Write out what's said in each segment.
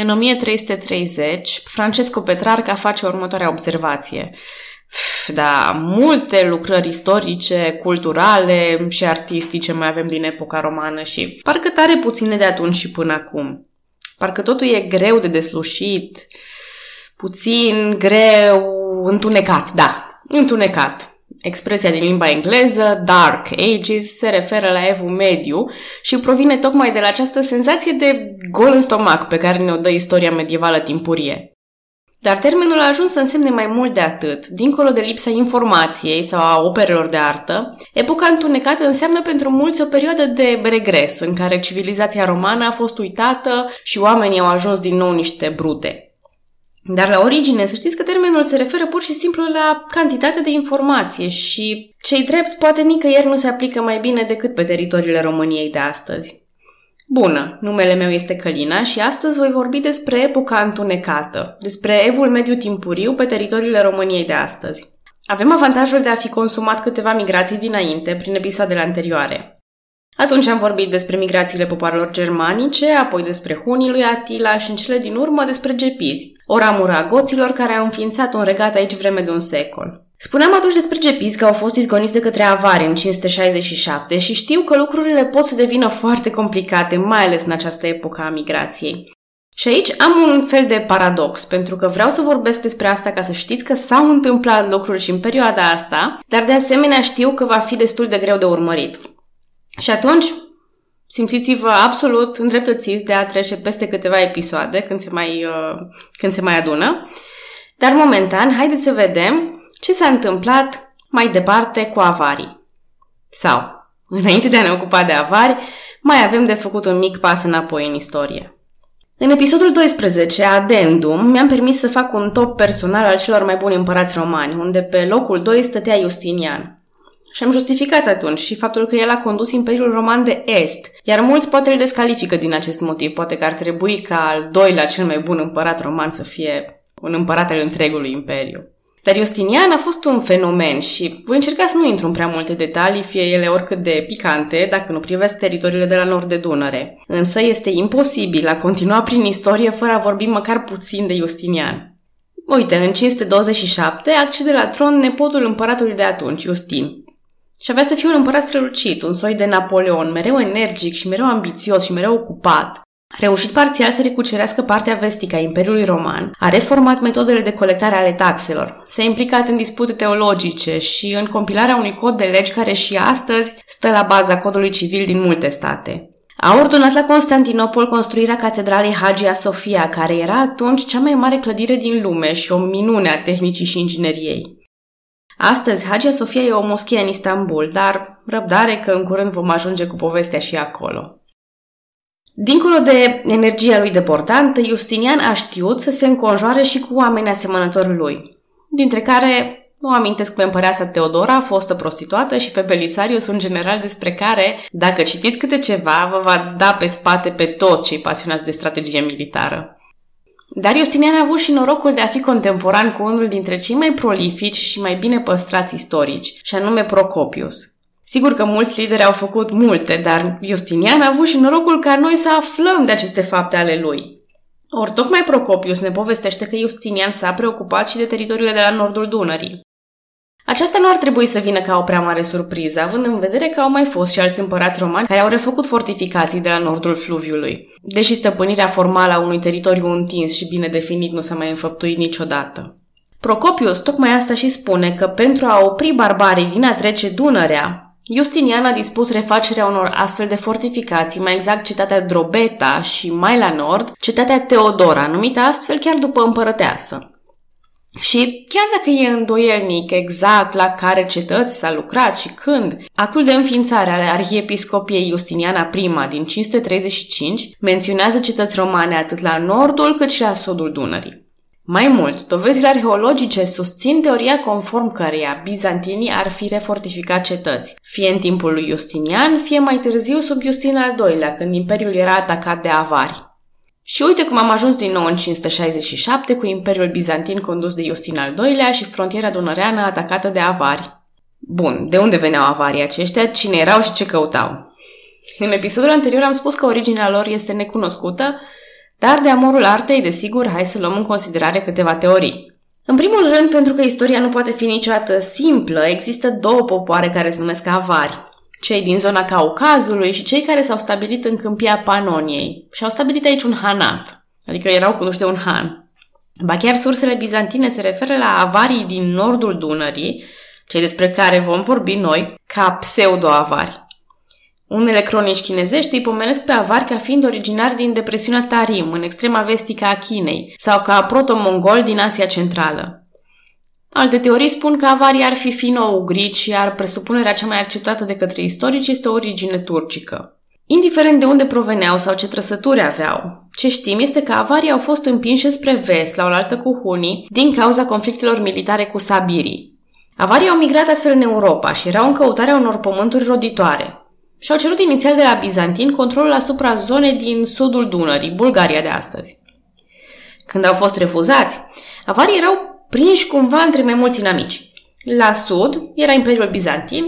În 1330, Francesco Petrarca face următoarea observație. Da, multe lucrări istorice, culturale și artistice mai avem din epoca romană și parcă tare puține de atunci și până acum. Parcă totul e greu de deslușit, puțin, greu, întunecat, da, întunecat. Expresia din limba engleză, Dark Ages, se referă la evul mediu și provine tocmai de la această senzație de gol în stomac pe care ne-o dă istoria medievală timpurie. Dar termenul a ajuns să însemne mai mult de atât. Dincolo de lipsa informației sau a operelor de artă, epoca întunecată înseamnă pentru mulți o perioadă de regres, în care civilizația romană a fost uitată și oamenii au ajuns din nou niște brute. Dar la origine, să știți că termenul se referă pur și simplu la cantitatea de informație și, cei drept, poate nicăieri nu se aplică mai bine decât pe teritoriile României de astăzi. Bună, numele meu este Călina și astăzi voi vorbi despre epoca întunecată, despre evul mediu timpuriu pe teritoriile României de astăzi. Avem avantajul de a fi consumat câteva migrații dinainte, prin episoadele anterioare. Atunci am vorbit despre migrațiile popoarelor germanice, apoi despre hunii lui Atila și în cele din urmă despre gepizi, o ramură a goților care au înființat un regat aici vreme de un secol. Spuneam atunci despre gepizi că au fost izgoniți de către avari în 567 și știu că lucrurile pot să devină foarte complicate, mai ales în această epocă a migrației. Și aici am un fel de paradox, pentru că vreau să vorbesc despre asta ca să știți că s-au întâmplat lucruri și în perioada asta, dar de asemenea știu că va fi destul de greu de urmărit. Și atunci, simțiți-vă absolut îndreptățiți de a trece peste câteva episoade când se mai, uh, când se mai adună. Dar momentan, haideți să vedem ce s-a întâmplat mai departe cu avarii. Sau, înainte de a ne ocupa de avari, mai avem de făcut un mic pas înapoi în istorie. În episodul 12, Adendum, mi-am permis să fac un top personal al celor mai buni împărați romani, unde pe locul 2 stătea Justinian. Și am justificat atunci și faptul că el a condus Imperiul Roman de Est, iar mulți poate îl descalifică din acest motiv. Poate că ar trebui ca al doilea cel mai bun împărat roman să fie un împărat al întregului imperiu. Dar Justinian a fost un fenomen și voi încerca să nu intru în prea multe detalii, fie ele oricât de picante, dacă nu privesc teritoriile de la nord de Dunăre. Însă este imposibil a continua prin istorie fără a vorbi măcar puțin de Justinian. Uite, în 527 accede la tron nepotul împăratului de atunci, Justin. Și avea să fie un împărat strălucit, un soi de Napoleon, mereu energic și mereu ambițios și mereu ocupat. A reușit parțial să recucerească partea vestică a Imperiului Roman, a reformat metodele de colectare ale taxelor, s-a implicat în dispute teologice și în compilarea unui cod de legi care și astăzi stă la baza codului civil din multe state. A ordonat la Constantinopol construirea catedralei Hagia Sofia, care era atunci cea mai mare clădire din lume și o minune a tehnicii și ingineriei. Astăzi, Hagia Sofia e o moschie în Istanbul, dar răbdare că în curând vom ajunge cu povestea și acolo. Dincolo de energia lui deportantă, Justinian a știut să se înconjoare și cu oameni asemănători lui, dintre care o amintesc pe împăreasa Teodora, fostă prostituată, și pe Belisarius, un general despre care, dacă citiți câte ceva, vă va da pe spate pe toți cei pasionați de strategie militară. Dar Justinian a avut și norocul de a fi contemporan cu unul dintre cei mai prolifici și mai bine păstrați istorici, și anume Procopius. Sigur că mulți lideri au făcut multe, dar Justinian a avut și norocul ca noi să aflăm de aceste fapte ale lui. Ori tocmai Procopius ne povestește că Justinian s-a preocupat și de teritoriile de la nordul Dunării. Aceasta nu ar trebui să vină ca o prea mare surpriză, având în vedere că au mai fost și alți împărați romani care au refăcut fortificații de la nordul fluviului, deși stăpânirea formală a unui teritoriu întins și bine definit nu s-a mai înfăptuit niciodată. Procopius tocmai asta și spune că pentru a opri barbarii din a trece Dunărea, Justinian a dispus refacerea unor astfel de fortificații, mai exact cetatea Drobeta și mai la nord, cetatea Teodora, numită astfel chiar după împărăteasă. Și chiar dacă e îndoielnic exact la care cetăți s-a lucrat și când, actul de înființare ale Arhiepiscopiei Justiniana I din 535 menționează cetăți romane atât la nordul cât și la sudul Dunării. Mai mult, dovezile arheologice susțin teoria conform căreia bizantinii ar fi refortificat cetăți, fie în timpul lui Justinian, fie mai târziu sub Justin al II-lea, când imperiul era atacat de avari. Și uite cum am ajuns din nou în 567 cu Imperiul Bizantin condus de Justin al II-lea și frontiera dunăreană atacată de avari. Bun, de unde veneau avarii aceștia, cine erau și ce căutau? În episodul anterior am spus că originea lor este necunoscută, Dar de amorul artei, desigur, hai să luăm în considerare câteva teorii. În primul rând, pentru că istoria nu poate fi niciodată simplă, există două popoare care se numesc avari. Cei din zona Caucazului și cei care s-au stabilit în câmpia Panoniei și au stabilit aici un hanat, adică erau cunuși de un han. Ba chiar sursele bizantine se referă la avarii din nordul Dunării, cei despre care vom vorbi noi, ca pseudo-avari. Unele cronici chinezești îi pomenesc pe avari ca fiind originari din depresiunea Tarim, în extrema vestică a Chinei, sau ca proto-mongol din Asia Centrală. Alte teorii spun că avarii ar fi fino-ugrici, iar presupunerea cea mai acceptată de către istorici este o origine turcică. Indiferent de unde proveneau sau ce trăsături aveau, ce știm este că avarii au fost împinși spre vest, la oaltă cu hunii, din cauza conflictelor militare cu sabirii. Avarii au migrat astfel în Europa și erau în căutarea unor pământuri roditoare. Și-au cerut inițial de la bizantini controlul asupra zonei din sudul Dunării, Bulgaria de astăzi. Când au fost refuzați, avarii erau prinși cumva între mai mulți inamici. La sud era Imperiul Bizantin,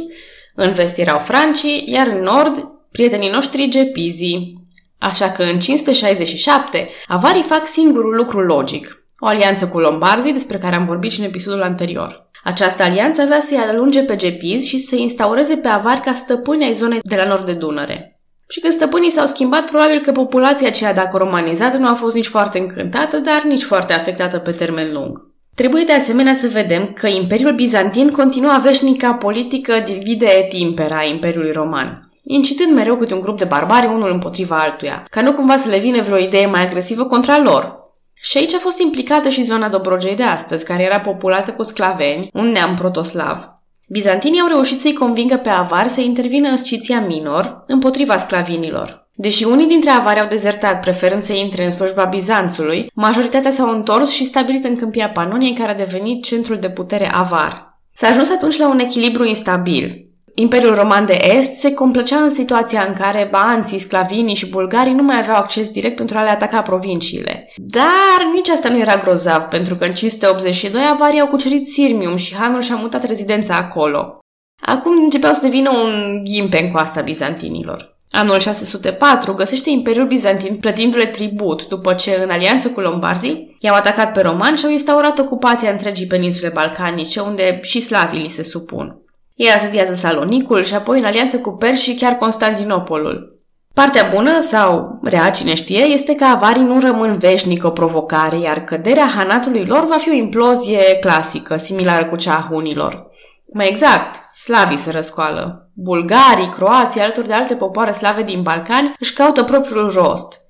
în vest erau francii, iar în nord prietenii noștri gepizii. Așa că în 567, avarii fac singurul lucru logic, o alianță cu lombarzii despre care am vorbit și în episodul anterior. Această alianță avea să-i alunge pe gepizi și să instaureze pe avari ca stăpâni ai zonei de la nord de Dunăre. Și când stăpânii s-au schimbat, probabil că populația aceea, dacă romanizată, nu a fost nici foarte încântată, dar nici foarte afectată pe termen lung. Trebuie de asemenea să vedem că Imperiul Bizantin continua veșnica politică divide et impera a Imperiului Roman, incitând mereu câte un grup de barbari unul împotriva altuia, ca nu cumva să le vină vreo idee mai agresivă contra lor. Și aici a fost implicată și zona Dobrogei de astăzi, care era populată cu sclaveni, un neam protoslav. Bizantinii au reușit să-i convingă pe avari să intervină în Sciția Minor împotriva sclavinilor. Deși unii dintre avari au dezertat preferând să intre în slujba Bizanțului, majoritatea s-au întors și stabilit în câmpia Panoniei care a devenit centrul de putere avar. S-a ajuns atunci la un echilibru instabil. Imperiul Roman de Est se complăcea în situația în care banții, sclavinii și bulgarii nu mai aveau acces direct pentru a le ataca provinciile. Dar nici asta nu era grozav, pentru că în 582 avarii au cucerit Sirmium și Hanul și-a mutat rezidența acolo. Acum începeau să devină un ghimpe în coasta bizantinilor. Anul 604 găsește Imperiul Bizantin plătindu-le tribut după ce, în alianță cu lombarzii, i-au atacat pe romani și au instaurat ocupația întregii peninsule balcanice, unde și slavii li se supun. Ei asediază Salonicul și apoi în alianță cu Perși chiar Constantinopolul. Partea bună, sau rea, cine știe, este că avarii nu rămân veșnic o provocare, iar căderea hanatului lor va fi o implozie clasică, similară cu cea a hunilor. Mai exact, slavii se răscoală. Bulgarii, croații, alături de alte popoare slave din Balcani își caută propriul rost.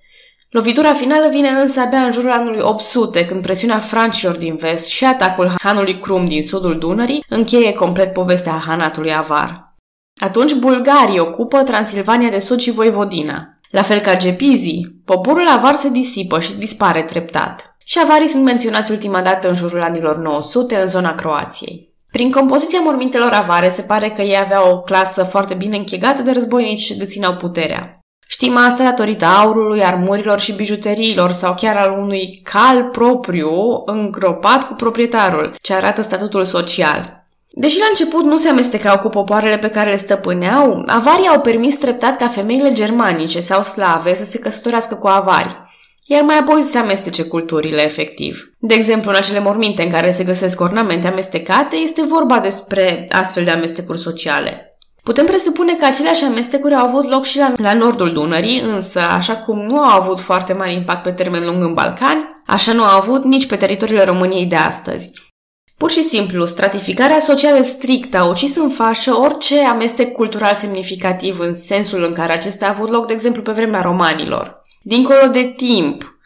Lovitura finală vine însă abia în jurul anului 800, când presiunea francilor din vest și atacul hanului Crum din sudul Dunării încheie complet povestea hanatului avar. Atunci bulgarii ocupă Transilvania de Sud și Voivodina. La fel ca gepizii, poporul avar se disipă și dispare treptat. Și avarii sunt menționați ultima dată în jurul anilor 900 în zona Croației. Prin compoziția mormintelor avare se pare că ei aveau o clasă foarte bine închegată de războinici ce dețineau puterea. Știm asta datorită aurului, armurilor și bijuteriilor sau chiar al unui cal propriu îngropat cu proprietarul, ce arată statutul social. Deși la început nu se amestecau cu popoarele pe care le stăpâneau, avarii au permis treptat ca femeile germanice sau slave să se căsătorească cu avari, iar mai apoi să se amestece culturile efectiv. De exemplu, în acele morminte în care se găsesc ornamente amestecate, este vorba despre astfel de amestecuri sociale. Putem presupune că aceleași amestecuri au avut loc și la, la nordul Dunării, însă, așa cum nu au avut foarte mare impact pe termen lung în Balcani, așa nu au avut nici pe teritoriile României de astăzi. Pur și simplu, stratificarea socială strictă a ucis în fașă orice amestec cultural semnificativ în sensul în care acesta a avut loc, de exemplu, pe vremea romanilor. Dincolo de timp,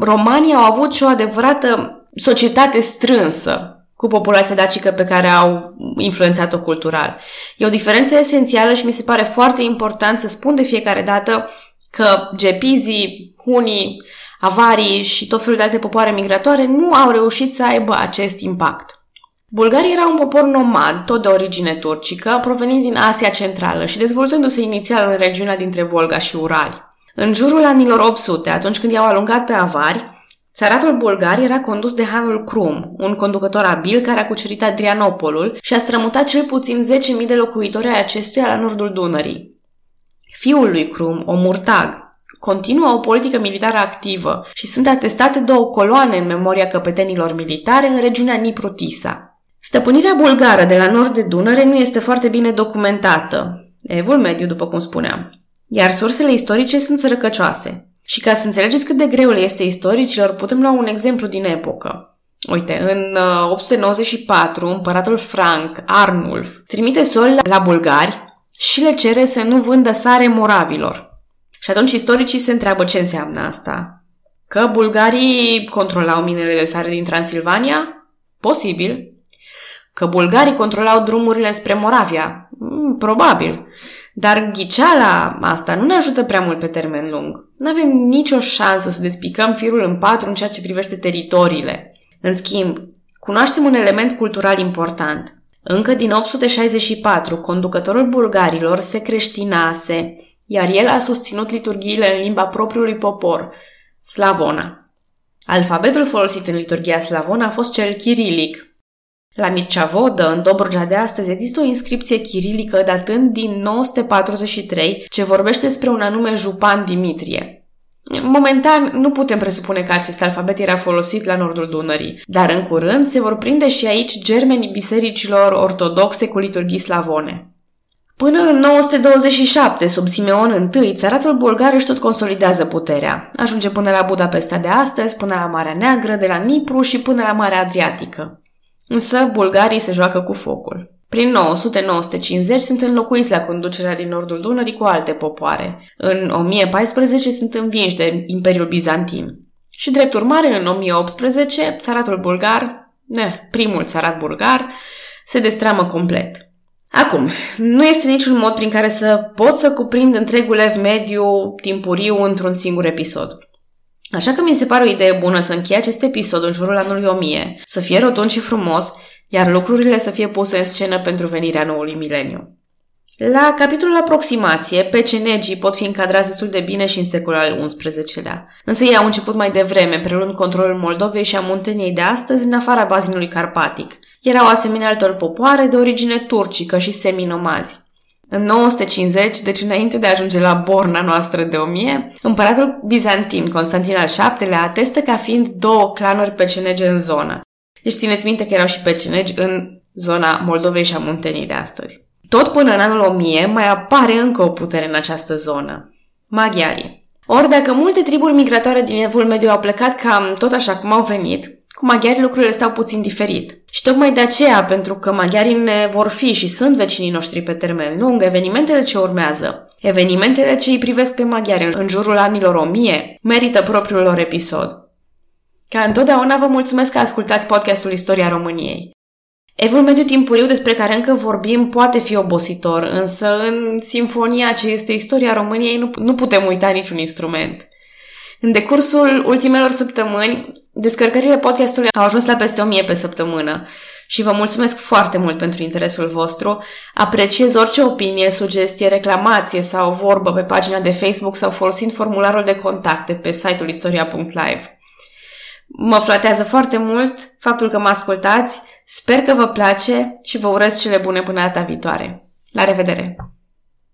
romanii au avut și o adevărată societate strânsă, cu populația dacică pe care au influențat-o cultural. E o diferență esențială și mi se pare foarte important să spun de fiecare dată că gepizii, hunii, avarii și tot felul de alte popoare migratoare nu au reușit să aibă acest impact. Bulgarii erau un popor nomad, tot de origine turcică, provenind din Asia Centrală și dezvoltându-se inițial în regiunea dintre Volga și Urali. În jurul anilor 800, atunci când i-au alungat pe avari, Țaratul bulgar era condus de Hanul Krum, un conducător abil care a cucerit Adrianopolul și a strămutat cel puțin 10.000 de locuitori ai acestuia la nordul Dunării. Fiul lui Krum, Omurtag, continuă o politică militară activă și sunt atestate două coloane în memoria căpetenilor militare în regiunea Nipru-Tisa. Stăpânirea bulgară de la nord de Dunăre nu este foarte bine documentată, evul mediu, după cum spuneam, iar sursele istorice sunt sărăcăcioase. Și ca să înțelegeți cât de greu le este istoricilor, putem lua un exemplu din epocă. Uite, în 894, uh, împăratul Frank, Arnulf, trimite soli la bulgari și le cere să nu vândă sare moravilor. Și atunci istoricii se întreabă ce înseamnă asta. Că bulgarii controlau minele de sare din Transilvania? Posibil. Că bulgarii controlau drumurile spre Moravia? Mm, probabil. Dar ghiceala asta nu ne ajută prea mult pe termen lung. Nu avem nicio șansă să despicăm firul în patru în ceea ce privește teritoriile. În schimb, cunoaștem un element cultural important. Încă din 864, conducătorul bulgarilor se creștinase, iar el a susținut liturghiile în limba propriului popor, slavona. Alfabetul folosit în liturgia slavona a fost cel chirilic, la Mircea Vodă, în Dobrogea de astăzi, există o inscripție chirilică datând din 943 ce vorbește despre un anume Jupan Dimitrie. Momentan nu putem presupune că acest alfabet era folosit la nordul Dunării, dar în curând se vor prinde și aici germenii bisericilor ortodoxe cu liturghii slavone. Până în 927, sub Simeon I, țaratul bulgar își tot consolidează puterea. Ajunge până la Budapesta de astăzi, până la Marea Neagră, de la Nipru și până la Marea Adriatică. Însă bulgarii se joacă cu focul. Prin 900-950 sunt înlocuiți la conducerea din nordul Dunării cu alte popoare. În 1014 sunt învinși de Imperiul Bizantin. Și drept urmare, în 1018, țaratul bulgar, ne, primul țarat bulgar, se destramă complet. Acum, nu este niciun mod prin care să pot să cuprind întregul ev mediu timpuriu într-un singur episod. Așa că mi se pare o idee bună să închei acest episod în jurul anului 1000, să fie rotund și frumos, iar lucrurile să fie puse în scenă pentru venirea noului mileniu. La capitolul aproximație, pecenegii pot fi încadrați destul de bine și în secolul al XI-lea. Însă ei au început mai devreme, preluând controlul Moldovei și a Munteniei de astăzi în afara bazinului carpatic. Erau asemenea altor popoare de origine turcică și seminomazi. În 950, deci înainte de a ajunge la borna noastră de 1000, împăratul bizantin Constantin al VII-lea atestă ca fiind două clanuri pecenege în zonă. Deci țineți minte că erau și pecenegi în zona Moldovei și a Muntenii de astăzi. Tot până în anul 1000 mai apare încă o putere în această zonă. Maghiarii. Ori dacă multe triburi migratoare din Evul Mediu au plecat cam tot așa cum au venit, cu maghiarii lucrurile stau puțin diferit. Și tocmai de aceea, pentru că maghiarii ne vor fi și sunt vecinii noștri pe termen lung, evenimentele ce urmează, evenimentele ce îi privesc pe maghiari în jurul anilor 1000, merită propriul lor episod. Ca întotdeauna vă mulțumesc că ascultați podcastul Istoria României. Evul mediu timpuriu despre care încă vorbim poate fi obositor, însă în simfonia ce este istoria României nu, nu putem uita niciun instrument. În decursul ultimelor săptămâni, descărcările podcastului au ajuns la peste 1000 pe săptămână și vă mulțumesc foarte mult pentru interesul vostru. Apreciez orice opinie, sugestie, reclamație sau vorbă pe pagina de Facebook sau folosind formularul de contacte pe site-ul istoria.live. Mă flatează foarte mult faptul că mă ascultați, sper că vă place și vă urez cele bune până data viitoare. La revedere!